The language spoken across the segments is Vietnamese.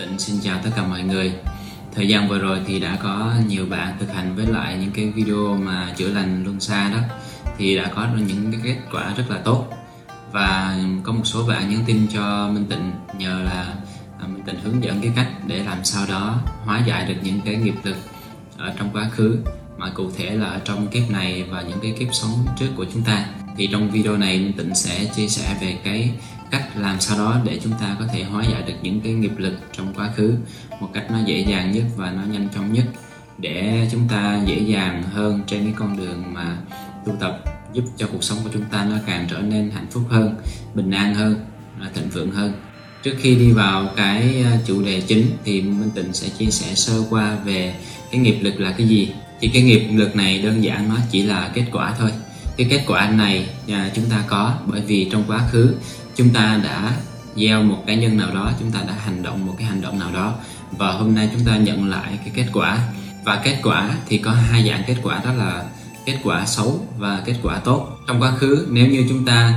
Tịnh xin chào tất cả mọi người. Thời gian vừa rồi thì đã có nhiều bạn thực hành với lại những cái video mà chữa lành luân xa đó, Thì đã có những cái kết quả rất là tốt. Và có một số bạn nhắn tin cho Minh Tịnh nhờ là à, Minh Tịnh hướng dẫn cái cách để làm sao đó hóa giải được những cái nghiệp lực ở trong quá khứ, mà cụ thể là ở trong kiếp này và những cái kiếp sống trước của chúng ta. Thì trong video này, Minh Tịnh sẽ chia sẻ về cái cách làm sao đó để chúng ta có thể hóa giải được những cái nghiệp lực trong quá khứ một cách nó dễ dàng nhất và nó nhanh chóng nhất, để chúng ta dễ dàng hơn trên cái con đường mà tu tập, giúp cho cuộc sống của chúng ta nó càng trở nên hạnh phúc hơn, bình an hơn thịnh vượng hơn. Trước khi đi vào cái à, chủ đề chính thì minh tịnh sẽ chia sẻ sơ qua về cái nghiệp lực là cái gì. Thì cái nghiệp lực này đơn giản nó chỉ là kết quả thôi. Cái kết quả này à, chúng ta có bởi vì trong quá khứ chúng ta đã gieo một cá nhân nào đó, chúng ta đã hành động một cái hành động nào đó, và hôm nay chúng ta nhận lại cái kết quả. Và kết quả thì có hai dạng kết quả, đó là kết quả xấu và kết quả tốt. Trong quá khứ, nếu như chúng ta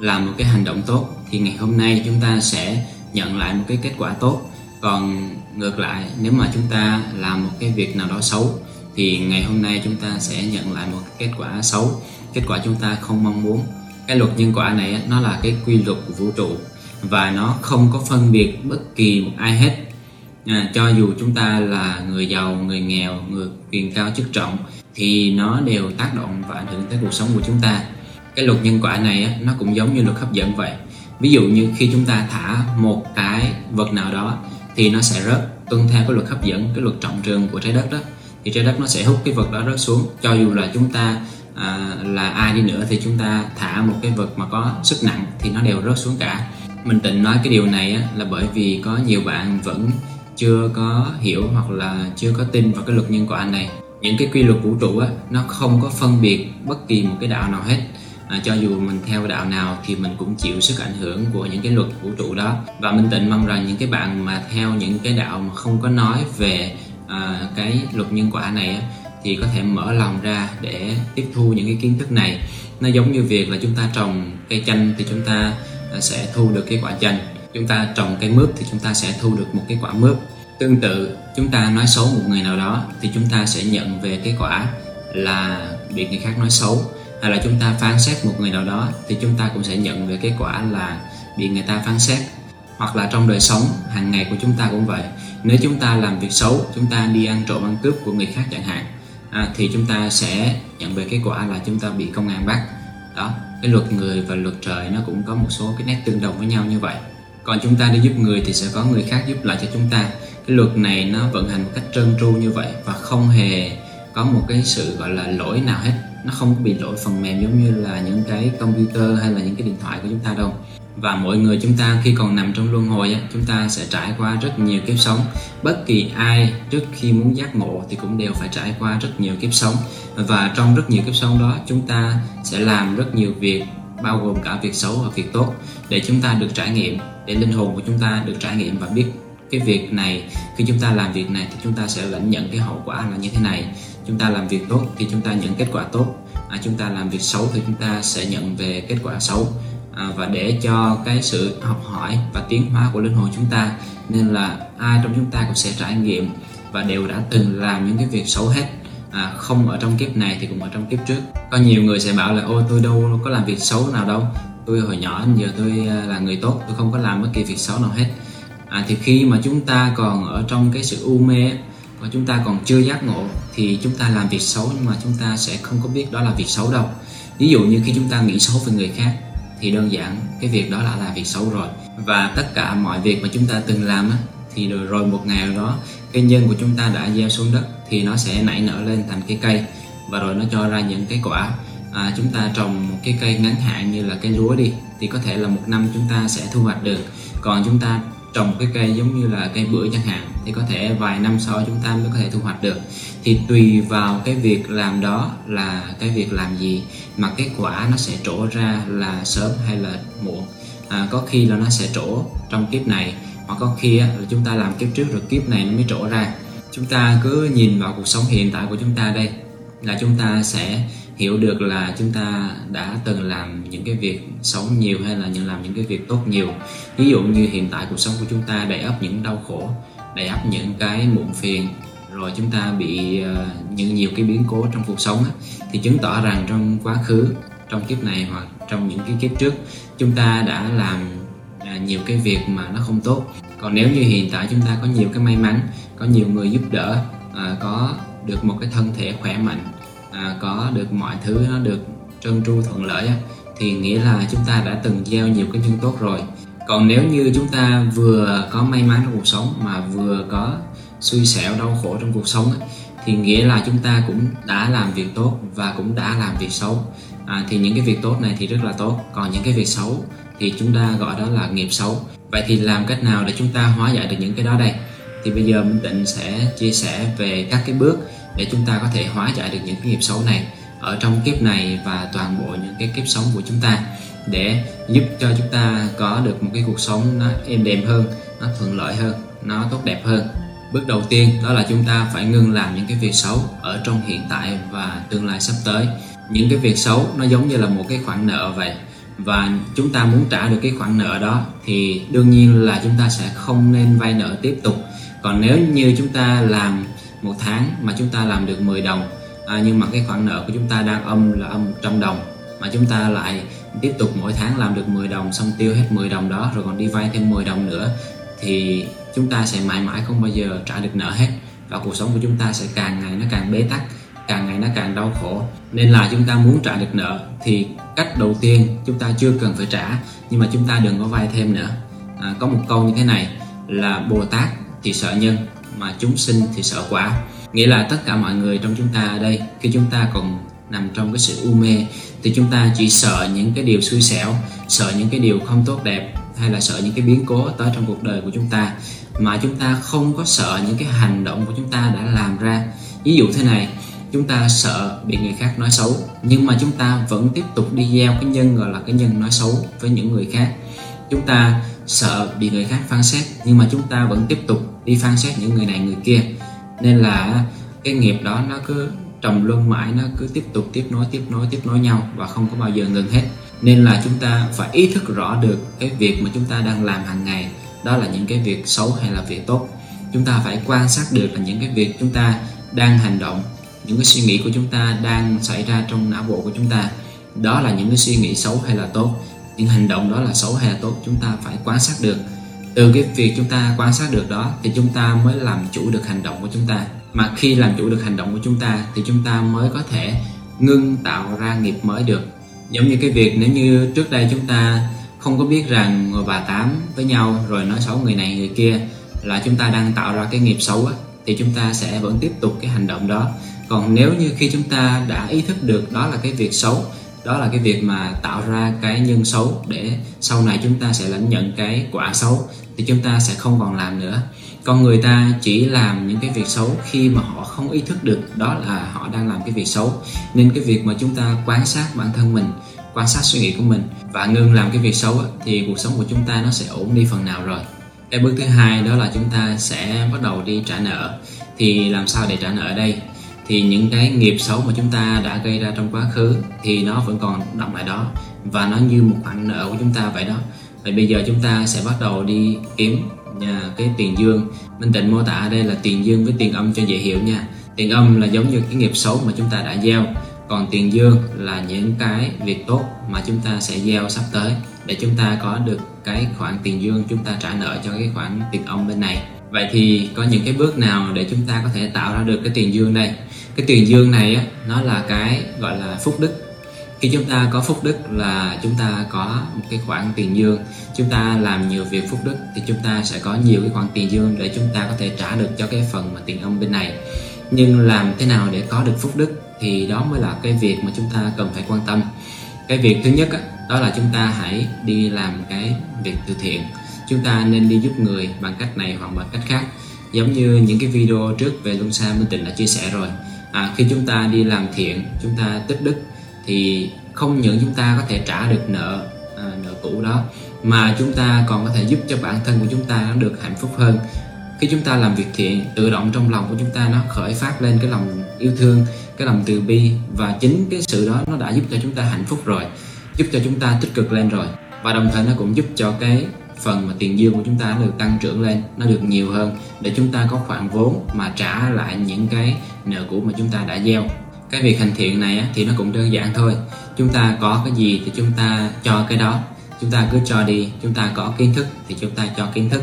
làm một cái hành động tốt, thì ngày hôm nay chúng ta sẽ nhận lại một cái kết quả tốt. Còn ngược lại, nếu mà chúng ta làm một cái việc nào đó xấu, thì ngày hôm nay chúng ta sẽ nhận lại một kết quả xấu, kết quả chúng ta không mong muốn cái luật nhân quả này nó là cái quy luật của vũ trụ và nó không có phân biệt bất kỳ một ai hết. À, cho dù chúng ta là người giàu người nghèo người quyền cao chức trọng thì nó đều tác động và ảnh hưởng tới cuộc sống của chúng ta. Cái luật nhân quả này nó cũng giống như luật hấp dẫn vậy. Ví dụ như khi chúng ta thả một cái vật nào đó thì nó sẽ rớt. Tuân theo cái luật hấp dẫn cái luật trọng trường của trái đất đó thì trái đất nó sẽ hút cái vật đó rớt xuống. Cho dù là chúng ta à, là ai đi nữa thì chúng ta thả một cái vật mà có sức nặng thì nó đều rớt xuống cả. Mình định nói cái điều này á, là bởi vì có nhiều bạn vẫn chưa có hiểu hoặc là chưa có tin vào cái luật nhân quả này. Những cái quy luật vũ trụ á, nó không có phân biệt bất kỳ một cái đạo nào hết. À, cho dù mình theo đạo nào thì mình cũng chịu sức ảnh hưởng của những cái luật vũ trụ đó. Và minh tịnh mong rằng những cái bạn mà theo những cái đạo mà không có nói về à, cái luật nhân quả này á, thì có thể mở lòng ra để tiếp thu những cái kiến thức này. Nó giống như việc là chúng ta trồng cây chanh thì chúng ta à, sẽ thu được cái quả chanh. Chúng ta trồng cây mướp thì chúng ta sẽ thu được một cái quả mướp. Tương tự, chúng ta nói xấu một người nào đó thì chúng ta sẽ nhận về cái quả là bị người khác nói xấu. Hay là chúng ta phán xét một người nào đó thì chúng ta cũng sẽ nhận về cái quả là bị người ta phán xét. Hoặc là trong đời sống, hàng ngày của chúng ta cũng vậy. Nếu chúng ta làm việc xấu, chúng ta đi ăn trộm ăn cướp của người khác chẳng hạn à, thì chúng ta sẽ nhận về kết quả là chúng ta bị công an bắt. Đó cái luật người và luật trời nó cũng có một số cái nét tương đồng với nhau như vậy. Còn chúng ta đi giúp người thì sẽ có người khác giúp lại cho chúng ta. Cái luật này nó vận hành một cách trơn tru như vậy và không hề có một cái sự gọi là lỗi nào hết nó không có bị lỗi phần mềm giống như là những cái computer hay là những cái điện thoại của chúng ta đâu. Và mỗi người chúng ta khi còn nằm trong luân hồi chúng ta sẽ trải qua rất nhiều kiếp sống. Bất kỳ ai trước khi muốn giác ngộ thì cũng đều phải trải qua rất nhiều kiếp sống. Và trong rất nhiều kiếp sống đó, chúng ta sẽ làm rất nhiều việc, bao gồm cả việc xấu và việc tốt, để chúng ta được trải nghiệm, để linh hồn của chúng ta được trải nghiệm và biết cái việc này. Khi chúng ta làm việc này thì chúng ta sẽ lãnh nhận cái hậu quả là như thế này chúng ta làm việc tốt thì chúng ta nhận kết quả tốt. À, chúng ta làm việc xấu thì chúng ta sẽ nhận về kết quả xấu. À, và để cho cái sự học hỏi và tiến hóa của linh hồn chúng ta nên là ai trong chúng ta cũng sẽ trải nghiệm và đều đã từng làm những cái việc xấu hết. À, không ở trong kiếp này thì cũng ở trong kiếp trước. Có nhiều người sẽ bảo là ôi tôi đâu có làm việc xấu nào đâu. Tôi hồi nhỏ đến giờ tôi à, là người tốt tôi không có làm bất kỳ việc xấu nào hết. À, thì khi mà chúng ta còn ở trong cái sự u mê và chúng ta còn chưa giác ngộ thì chúng ta làm việc xấu nhưng mà chúng ta sẽ không có biết đó là việc xấu đâu. Ví dụ như khi chúng ta nghĩ xấu về người khác thì đơn giản cái việc đó là là việc xấu rồi. Và tất cả mọi việc mà chúng ta từng làm á, thì rồi, rồi một ngày nào đó cái nhân của chúng ta đã gieo xuống đất thì nó sẽ nảy nở lên thành cái cây. Và rồi nó cho ra những cái quả. À, chúng ta trồng một cái cây ngắn hạn như là cây lúa đi thì có thể là một năm chúng ta sẽ thu hoạch được. Còn chúng ta trồng cái cây giống như là cây bưởi chẳng hạn thì có thể vài năm sau chúng ta mới có thể thu hoạch được. Thì tùy vào cái việc làm đó là cái việc làm gì mà kết quả nó sẽ trổ ra là sớm hay là muộn. À, có khi là nó sẽ trổ trong kiếp này mà có khi là chúng ta làm kiếp trước rồi kiếp này nó mới trổ ra. Chúng ta cứ nhìn vào cuộc sống hiện tại của chúng ta đây là chúng ta sẽ hiểu được là chúng ta đã từng làm những cái việc xấu nhiều hay là những làm những cái việc tốt nhiều. Ví dụ như hiện tại cuộc sống của chúng ta đầy ắp những đau khổ đầy ắp những cái muộn phiền rồi chúng ta bị uh, những nhiều cái biến cố trong cuộc sống thì chứng tỏ rằng trong quá khứ trong kiếp này hoặc trong những cái kiếp trước chúng ta đã làm à, nhiều cái việc mà nó không tốt. Còn nếu như hiện tại chúng ta có nhiều cái may mắn có nhiều người giúp đỡ ờ, có được một cái thân thể khỏe mạnh à, có được mọi thứ nó được trơn tru thuận lợi thì nghĩa là chúng ta đã từng gieo nhiều cái nhân tốt rồi. Còn nếu như chúng ta vừa có may mắn trong cuộc sống mà vừa có xui xẻo đau khổ trong cuộc sống thì nghĩa là chúng ta cũng đã làm việc tốt và cũng đã làm việc xấu. À, thì những cái việc tốt này thì rất là tốt còn những cái việc xấu thì chúng ta gọi đó là nghiệp xấu. Vậy thì làm cách nào để chúng ta hóa giải được những cái đó đây? Thì bây giờ Minh Tịnh sẽ chia sẻ về các cái bước để chúng ta có thể hóa giải được những cái nghiệp xấu này ở trong kiếp này và toàn bộ những cái kiếp sống của chúng ta để giúp cho chúng ta có được một cái cuộc sống nó êm đềm hơn, nó thuận lợi hơn, nó tốt đẹp hơn. Bước đầu tiên đó là chúng ta phải ngừng làm những cái việc xấu ở trong hiện tại và tương lai sắp tới. Những cái việc xấu nó giống như là một cái khoản nợ vậy và chúng ta muốn trả được cái khoản nợ đó thì đương nhiên là chúng ta sẽ không nên vay nợ tiếp tục. Còn nếu như chúng ta làm một tháng mà chúng ta làm được 10 đồng. À, nhưng mà cái khoản nợ của chúng ta đang âm là âm 100 đồng mà chúng ta lại tiếp tục mỗi tháng làm được 10 đồng xong tiêu hết 10 đồng đó rồi còn đi vay thêm 10 đồng nữa thì chúng ta sẽ mãi mãi không bao giờ trả được nợ hết. Và cuộc sống của chúng ta sẽ càng ngày nó càng bế tắc càng ngày nó càng đau khổ. Nên là chúng ta muốn trả được nợ thì cách đầu tiên chúng ta chưa cần phải trả nhưng mà chúng ta đừng có vay thêm nữa. À, có một câu như thế này là bồ tát thì sợ nhân, mà chúng sinh thì sợ quả. Nghĩa là tất cả mọi người trong chúng ta ở đây, khi chúng ta còn nằm trong cái sự u mê, thì chúng ta chỉ sợ những cái điều xui xẻo, sợ những cái điều không tốt đẹp, hay là sợ những cái biến cố tới trong cuộc đời của chúng ta. Mà chúng ta không có sợ những cái hành động của chúng ta đã làm ra. Ví dụ thế này, chúng ta sợ bị người khác nói xấu, nhưng mà chúng ta vẫn tiếp tục đi gieo cái nhân, gọi là cái nhân nói xấu, với những người khác. Chúng ta sợ bị người khác phán xét, nhưng mà chúng ta vẫn tiếp tục đi phán xét những người này, người kia. Nên là cái nghiệp đó nó cứ trồng luân mãi, nó cứ tiếp tục tiếp nối tiếp nối tiếp nối nhau và không có bao giờ ngừng hết. Nên là chúng ta phải ý thức rõ được cái việc mà chúng ta đang làm hàng ngày, đó là những cái việc xấu hay là việc tốt. Chúng ta phải quan sát được là những cái việc chúng ta đang hành động, những cái suy nghĩ của chúng ta đang xảy ra trong não bộ của chúng ta. Đó là những cái suy nghĩ xấu hay là tốt những hành động đó là xấu hay là tốt chúng ta phải quan sát được. Từ cái việc chúng ta quan sát được đó thì chúng ta mới làm chủ được hành động của chúng ta. Mà khi làm chủ được hành động của chúng ta thì chúng ta mới có thể ngưng tạo ra nghiệp mới được. Giống như cái việc nếu như trước đây chúng ta không có biết rằng ngồi bà tám với nhau rồi nói xấu người này người kia là chúng ta đang tạo ra cái nghiệp xấu á, thì chúng ta sẽ vẫn tiếp tục cái hành động đó. Còn nếu như khi chúng ta đã ý thức được đó là cái việc xấu đó là cái việc mà tạo ra cái nhân xấu để sau này chúng ta sẽ lãnh nhận cái quả xấu thì chúng ta sẽ không còn làm nữa. Con người ta chỉ làm những cái việc xấu khi mà họ không ý thức được đó là họ đang làm cái việc xấu. Nên cái việc mà chúng ta quan sát bản thân mình, quan sát suy nghĩ của mình và ngừng làm cái việc xấu thì cuộc sống của chúng ta nó sẽ ổn đi phần nào rồi. Cái bước thứ hai đó là chúng ta sẽ bắt đầu đi trả nợ. Thì làm sao để trả nợ ở đây? Thì những cái nghiệp xấu mà chúng ta đã gây ra trong quá khứ thì nó vẫn còn đọng lại đó. Và nó như một khoản nợ của chúng ta vậy đó. Vậy bây giờ chúng ta sẽ bắt đầu đi kiếm nhà cái tiền dương. Minh tịnh mô tả ở đây là tiền dương với tiền âm cho dễ hiểu nha. Tiền âm là giống như cái nghiệp xấu mà chúng ta đã gieo. Còn tiền dương là những cái việc tốt mà chúng ta sẽ gieo sắp tới để chúng ta có được cái khoản tiền dương chúng ta trả nợ cho cái khoản tiền âm bên này. Vậy thì có những cái bước nào để chúng ta có thể tạo ra được cái tiền dương đây? Cái tiền dương này á, nó là cái gọi là phúc đức. Khi chúng ta có phúc đức là chúng ta có một cái khoản tiền dương. Chúng ta làm nhiều việc phúc đức thì chúng ta sẽ có nhiều cái khoản tiền dương để chúng ta có thể trả được cho cái phần mà tiền âm bên này. Nhưng làm thế nào để có được phúc đức thì đó mới là cái việc mà chúng ta cần phải quan tâm. Cái việc thứ nhất á, đó là chúng ta hãy đi làm cái việc từ thiện. Chúng ta nên đi giúp người bằng cách này hoặc bằng cách khác. Giống như những cái video trước về luân xa minh tịnh đã chia sẻ rồi à, khi chúng ta đi làm thiện chúng ta tích đức thì không những chúng ta có thể trả được nợ à, nợ cũ đó mà chúng ta còn có thể giúp cho bản thân của chúng ta nó được hạnh phúc hơn khi chúng ta làm việc thiện tự động trong lòng của chúng ta nó khởi phát lên cái lòng yêu thương cái lòng từ bi và chính cái sự đó nó đã giúp cho chúng ta hạnh phúc rồi giúp cho chúng ta tích cực lên rồi và đồng thời nó cũng giúp cho cái phần mà tiền dương của chúng ta nó được tăng trưởng lên nó được nhiều hơn để chúng ta có khoản vốn mà trả lại những cái nợ cũ mà chúng ta đã gieo. Cái việc hành thiện này á, thì nó cũng đơn giản thôi. Chúng ta có cái gì thì chúng ta cho cái đó. Chúng ta cứ cho đi chúng ta có kiến thức thì chúng ta cho kiến thức.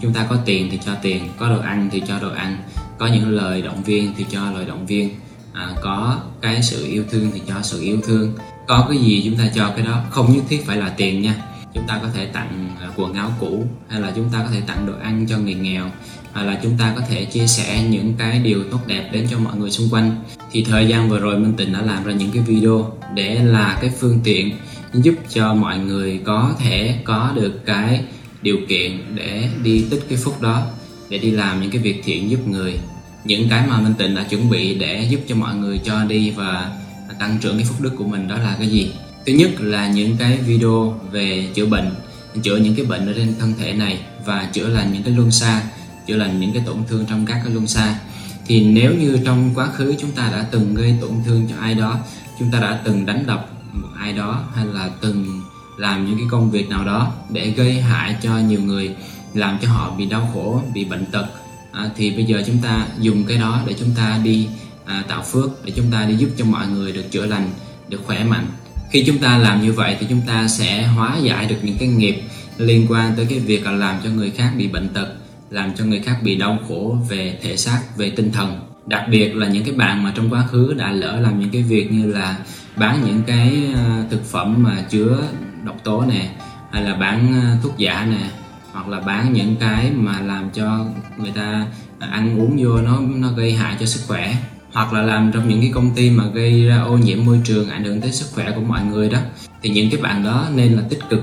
Chúng ta có tiền thì cho tiền có đồ ăn thì cho đồ ăn. Có những lời động viên thì cho lời động viên. À, có cái sự yêu thương thì cho sự yêu thương. Có cái gì chúng ta cho cái đó không nhất thiết phải là tiền nha chúng ta có thể tặng à, quần áo cũ, hay là chúng ta có thể tặng đồ ăn cho người nghèo hay là chúng ta có thể chia sẻ những cái điều tốt đẹp đến cho mọi người xung quanh. Thì thời gian vừa rồi Minh Tình đã làm ra những cái video để là cái phương tiện giúp cho mọi người có thể có được cái điều kiện để đi tích cái phúc đó, để đi làm những cái việc thiện giúp người. Những cái mà Minh Tình đã chuẩn bị để giúp cho mọi người cho đi và tăng trưởng cái phúc đức của mình đó là cái gì? Thứ nhất là những cái video về chữa bệnh chữa những cái bệnh ở trên thân thể này và chữa lành những cái luân xa chữa lành những cái tổn thương trong các cái luân xa. Thì nếu như trong quá khứ chúng ta đã từng gây tổn thương cho ai đó chúng ta đã từng đánh đập một ai đó hay là từng làm những cái công việc nào đó để gây hại cho nhiều người làm cho họ bị đau khổ bị bệnh tật à, thì bây giờ chúng ta dùng cái đó để chúng ta đi à, tạo phước để chúng ta đi giúp cho mọi người được chữa lành được khỏe mạnh khi chúng ta làm như vậy thì chúng ta sẽ hóa giải được những cái nghiệp liên quan tới cái việc là làm cho người khác bị bệnh tật, làm cho người khác bị đau khổ về thể xác, về tinh thần. Đặc biệt là những cái bạn mà trong quá khứ đã lỡ làm những cái việc như là bán những cái ờ, thực phẩm mà chứa độc tố nè, hay là bán ờ, thuốc giả nè, hoặc là bán những cái mà làm cho người ta ăn uống vô nó nó gây hại cho sức khỏe hoặc là làm trong những cái công ty mà gây ra ô nhiễm môi trường, ảnh hưởng tới sức khỏe của mọi người đó. Thì những cái bạn đó nên là tích cực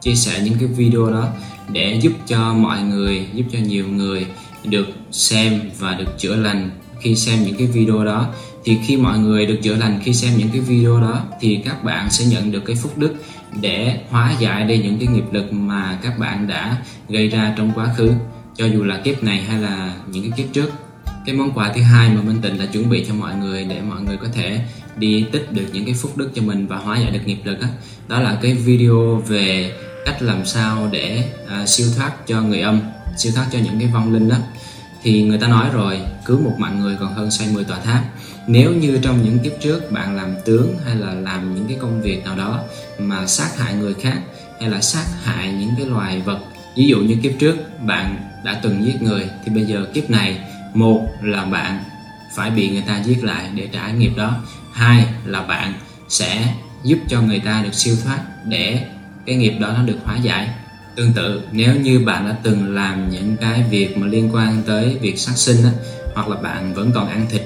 chia sẻ những cái video đó để giúp cho mọi người, giúp cho nhiều người được xem và được chữa lành. Khi xem những cái video đó, thì khi mọi người được chữa lành, khi xem những cái video đó, thì các bạn sẽ nhận được cái phúc đức để hóa giải đi những cái nghiệp lực mà các bạn đã gây ra trong quá khứ. Cho dù là kiếp này hay là những cái kiếp trước cái món quà thứ hai mà Minh Tịnh đã chuẩn bị cho mọi người để mọi người có thể đi tích được những cái phúc đức cho mình và hóa giải được nghiệp lực đó, đó là cái video về cách làm sao để à, siêu thoát cho người âm siêu thoát cho những cái vong linh đó. Thì người ta nói rồi cứu một mạng người còn hơn xây 10 tòa tháp. Nếu như trong những kiếp trước bạn làm tướng hay là làm những cái công việc nào đó mà sát hại người khác hay là sát hại những cái loài vật ví dụ như kiếp trước bạn đã từng giết người thì bây giờ kiếp này một là bạn phải bị người ta giết lại để trả nghiệp đó. Hai là bạn sẽ giúp cho người ta được siêu thoát để cái nghiệp đó nó được hóa giải. Tương tự nếu như bạn đã từng làm những cái việc mà liên quan tới việc sát sinh á, hoặc là bạn vẫn còn ăn thịt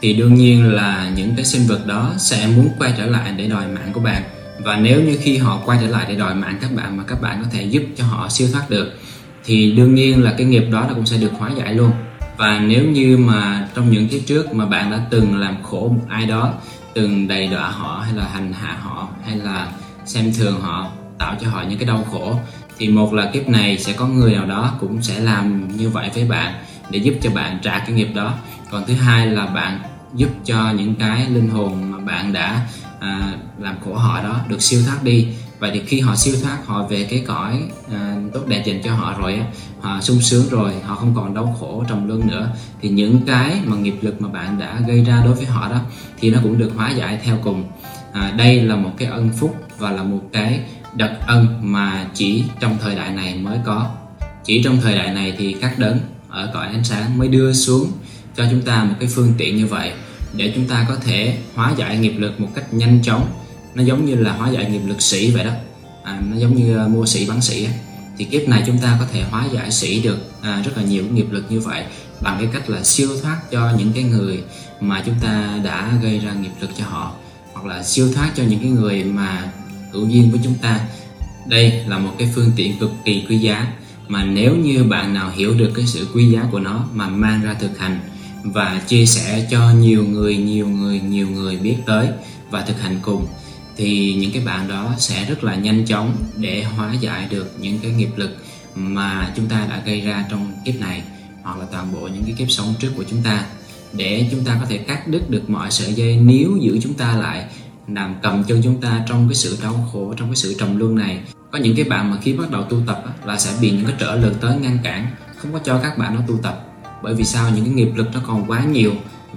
thì đương nhiên là những cái sinh vật đó sẽ muốn quay trở lại để đòi mạng của bạn. Và nếu như khi họ quay trở lại để đòi mạng các bạn mà các bạn có thể giúp cho họ siêu thoát được thì đương nhiên là cái nghiệp đó nó cũng sẽ được hóa giải luôn và nếu như mà trong những kiếp trước mà bạn đã từng làm khổ một ai đó, từng đầy đọa họ hay là hành hạ họ hay là xem thường họ, tạo cho họ những cái đau khổ, thì một là kiếp này sẽ có người nào đó cũng sẽ làm như vậy với bạn để giúp cho bạn trả cái nghiệp đó. Còn thứ hai là bạn giúp cho những cái linh hồn mà bạn đã à, làm khổ họ đó được siêu thoát đi. Vậy thì khi họ siêu thoát họ về cái cõi à, tốt đẹp dành cho họ rồi á họ sung sướng rồi họ không còn đau khổ trầm luân nữa thì những cái mà nghiệp lực mà bạn đã gây ra đối với họ đó thì nó cũng được hóa giải theo cùng. À, đây là một cái ân phúc và là một cái đặc ân mà chỉ trong thời đại này mới có. Chỉ trong thời đại này thì các đấng ở cõi ánh sáng mới đưa xuống cho chúng ta một cái phương tiện như vậy để chúng ta có thể hóa giải nghiệp lực một cách nhanh chóng. Nó giống như là hóa giải nghiệp lực sĩ vậy đó. À, nó giống như à, mua sĩ bán sĩ ấy. thì kiếp này chúng ta có thể hóa giải sĩ được à, rất là nhiều nghiệp lực như vậy bằng cái cách là siêu thoát cho những cái người mà chúng ta đã gây ra nghiệp lực cho họ hoặc là siêu thoát cho những cái người mà hữu duyên với chúng ta. Đây là một cái phương tiện cực kỳ quý giá mà nếu như bạn nào hiểu được cái sự quý giá của nó mà mang ra thực hành và chia sẻ cho nhiều người nhiều người nhiều người biết tới và thực hành cùng. Thì những cái bạn đó sẽ rất là nhanh chóng để hóa giải được những cái nghiệp lực mà chúng ta đã gây ra trong kiếp này, hoặc là toàn bộ những cái kiếp sống trước của chúng ta. Để chúng ta có thể cắt đứt được mọi sợi dây nếu giữ chúng ta lại nằm cầm chân chúng ta trong cái sự đau khổ, trong cái sự trầm luân này. Có những cái bạn mà khi bắt đầu tu tập là sẽ bị những cái trở lực tới ngăn cản, không có cho các bạn nó tu tập bởi vì sao? Những cái nghiệp lực nó còn quá nhiều.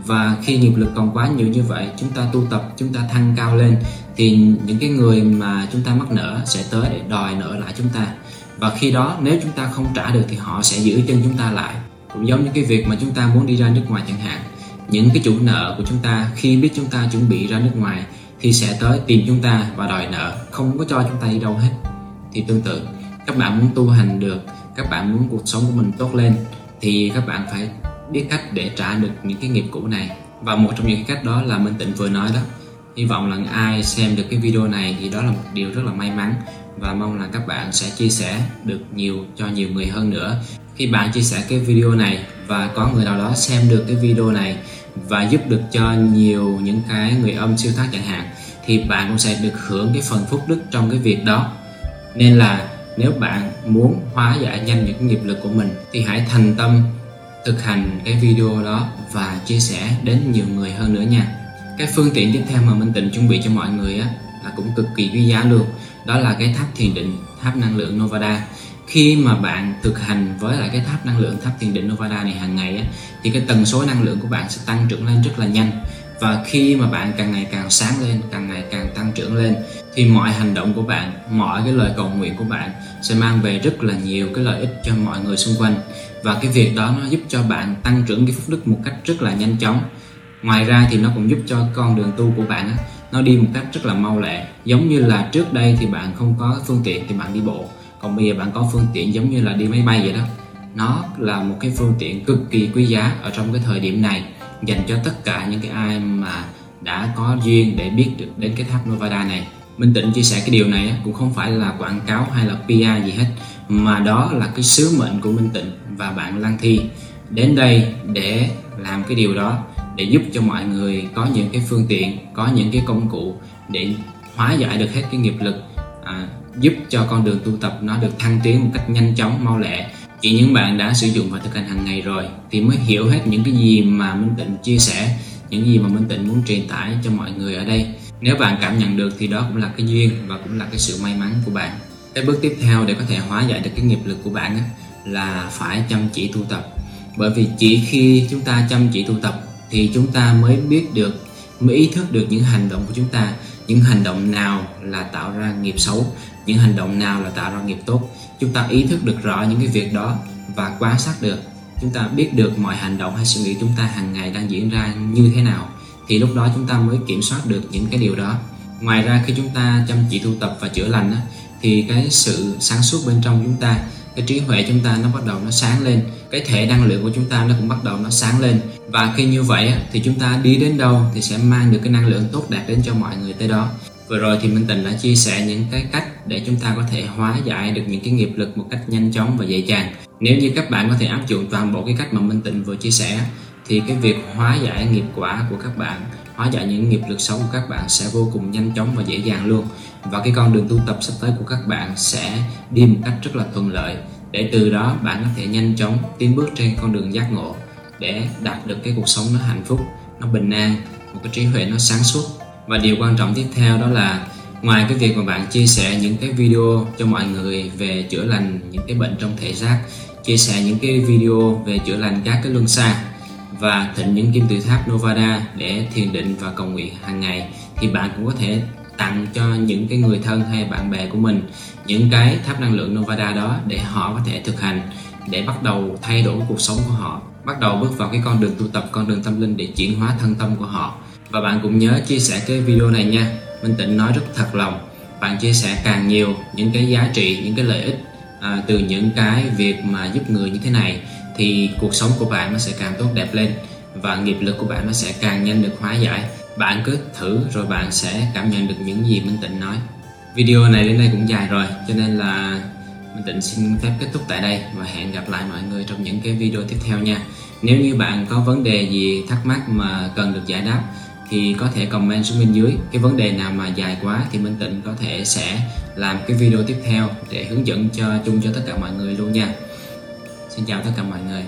Và khi nghiệp lực còn quá nhiều như vậy, chúng ta tu tập, chúng ta thăng cao lên, thì những cái người mà chúng ta mắc nợ sẽ tới để đòi nợ lại chúng ta. Và khi đó, nếu chúng ta không trả được thì họ sẽ giữ chân chúng ta lại. Cũng giống như cái việc mà chúng ta muốn đi ra nước ngoài chẳng hạn. Những cái chủ nợ của chúng ta, khi biết chúng ta chuẩn bị ra nước ngoài, thì sẽ tới tìm chúng ta và đòi nợ, không có cho chúng ta đi đâu hết. Thì tương tự, các bạn muốn tu hành được, các bạn muốn cuộc sống của mình tốt lên thì các bạn phải biết cách để trả được những cái nghiệp cũ này. Và một trong những cái cách đó là Minh Tịnh vừa nói đó. Hy vọng là ai xem được cái video này thì đó là một điều rất là may mắn. Và mong là các bạn sẽ chia sẻ được nhiều, cho nhiều người hơn nữa. Khi bạn chia sẻ cái video này và có người nào đó xem được cái video này và giúp được cho nhiều những cái người âm siêu thoát chẳng hạn, thì bạn cũng sẽ được hưởng cái phần phúc đức trong cái việc đó. Nên là nếu bạn muốn hóa giải nhanh những nghiệp lực của mình thì hãy thành tâm thực hành cái video đó và chia sẻ đến nhiều người hơn nữa nha. Cái phương tiện tiếp theo mà Minh Tịnh chuẩn bị cho mọi người á là cũng cực kỳ quý giá luôn. Đó là cái tháp thiền định tháp năng lượng Novada. Khi mà bạn thực hành với lại cái tháp năng lượng tháp thiền định Novada này hàng ngày á, thì cái tần số năng lượng của bạn sẽ tăng trưởng lên rất là nhanh và khi mà bạn càng ngày càng sáng lên, càng ngày càng tăng trưởng lên, thì mọi hành động của bạn, mọi cái lời cầu nguyện của bạn sẽ mang về rất là nhiều cái lợi ích cho mọi người xung quanh. Và cái việc đó nó giúp cho bạn tăng trưởng cái phúc đức một cách rất là nhanh chóng. Ngoài ra thì nó cũng giúp cho con đường tu của bạn nó đi một cách rất là mau lẹ. Giống như là trước đây thì bạn không có phương tiện thì bạn đi bộ. Còn bây giờ bạn có phương tiện giống như là đi máy bay vậy đó. Nó là một cái phương tiện cực kỳ quý giá ở trong cái thời điểm này dành cho tất cả những cái ai mà đã có duyên để biết được đến cái tháp Nevada này. Minh Tịnh chia sẻ cái điều này cũng không phải là quảng cáo hay là PR gì hết mà đó là cái sứ mệnh của Minh Tịnh và bạn Lan Thi. Đến đây để làm cái điều đó để giúp cho mọi người có những cái phương tiện có những cái công cụ để hóa giải được hết cái nghiệp lực à, giúp cho con đường tu tập nó được thăng tiến một cách nhanh chóng mau lẹ chỉ những bạn đã sử dụng và thực hành hàng ngày rồi thì mới hiểu hết những cái gì mà Minh Tịnh chia sẻ, những gì mà Minh Tịnh muốn truyền tải cho mọi người ở đây. Nếu bạn cảm nhận được thì đó cũng là cái duyên và cũng là cái sự may mắn của bạn. Cái bước tiếp theo để có thể hóa giải được cái nghiệp lực của bạn là phải chăm chỉ tu tập. Bởi vì chỉ khi chúng ta chăm chỉ tu tập thì chúng ta mới biết được, mới ý thức được những hành động của chúng ta những hành động nào là tạo ra nghiệp xấu? Những hành động nào là tạo ra nghiệp tốt? Chúng ta ý thức được rõ những cái việc đó và quan sát được. Chúng ta biết được mọi hành động hay suy nghĩ chúng ta hàng ngày đang diễn ra như thế nào, thì lúc đó chúng ta mới kiểm soát được những cái điều đó. Ngoài ra, khi chúng ta chăm chỉ tu tập và chữa lành thì cái sự sáng suốt bên trong chúng ta cái trí huệ chúng ta nó bắt đầu nó sáng lên, cái thể năng lượng của chúng ta nó cũng bắt đầu nó sáng lên. Và khi như vậy thì chúng ta đi đến đâu thì sẽ mang được cái năng lượng tốt đạt đến cho mọi người tới đó. Vừa rồi thì Minh Tình đã chia sẻ những cái cách để chúng ta có thể hóa giải được những cái nghiệp lực một cách nhanh chóng và dễ dàng. Nếu như các bạn có thể áp dụng toàn bộ cái cách mà Minh Tịnh vừa chia sẻ thì cái việc hóa giải nghiệp quả của các bạn hóa giải những nghiệp lực xấu của các bạn sẽ vô cùng nhanh chóng và dễ dàng luôn. Và cái con đường tu tập sắp tới của các bạn sẽ đi một cách rất là thuận lợi. Để từ đó, bạn có thể nhanh chóng tiến bước trên con đường giác ngộ để đạt được cái cuộc sống nó hạnh phúc, nó bình an, một cái trí huệ nó sáng suốt. Và điều quan trọng tiếp theo đó là, ngoài cái việc mà bạn chia sẻ những cái video cho mọi người về chữa lành những cái bệnh trong thể xác, chia sẻ những cái video về chữa lành các cái luân xa và thịnh những kim tự tháp Novada để thiền định và cầu nguyện hàng ngày, thì bạn cũng có thể tặng cho những cái người thân hay bạn bè của mình những cái tháp năng lượng Novada đó để họ có thể thực hành, để bắt đầu thay đổi cuộc sống của họ, bắt đầu bước vào cái con đường tu tập, con đường tâm linh để chuyển hóa thân tâm của họ. Và bạn cũng nhớ chia sẻ cái video này nha. Minh Tịnh nói rất thật lòng, bạn chia sẻ càng nhiều những cái giá trị, những cái lợi ích à, từ những cái việc mà giúp người như thế này thì cuộc sống của bạn nó sẽ càng tốt đẹp lên và nghiệp lực của bạn nó sẽ càng nhanh được hóa giải. Bạn cứ thử rồi bạn sẽ cảm nhận được những gì Minh Tịnh nói. Video này đến đây cũng dài rồi cho nên là Minh Tịnh xin phép kết thúc tại đây và hẹn gặp lại mọi người trong những cái video tiếp theo nha. Nếu như bạn có vấn đề gì thắc mắc mà cần được giải đáp thì có thể comment xuống bên dưới cái vấn đề nào mà dài quá thì Minh Tịnh có thể sẽ làm cái video tiếp theo để hướng dẫn cho chung cho tất cả mọi người luôn nha. Xin chào tất cả mọi người.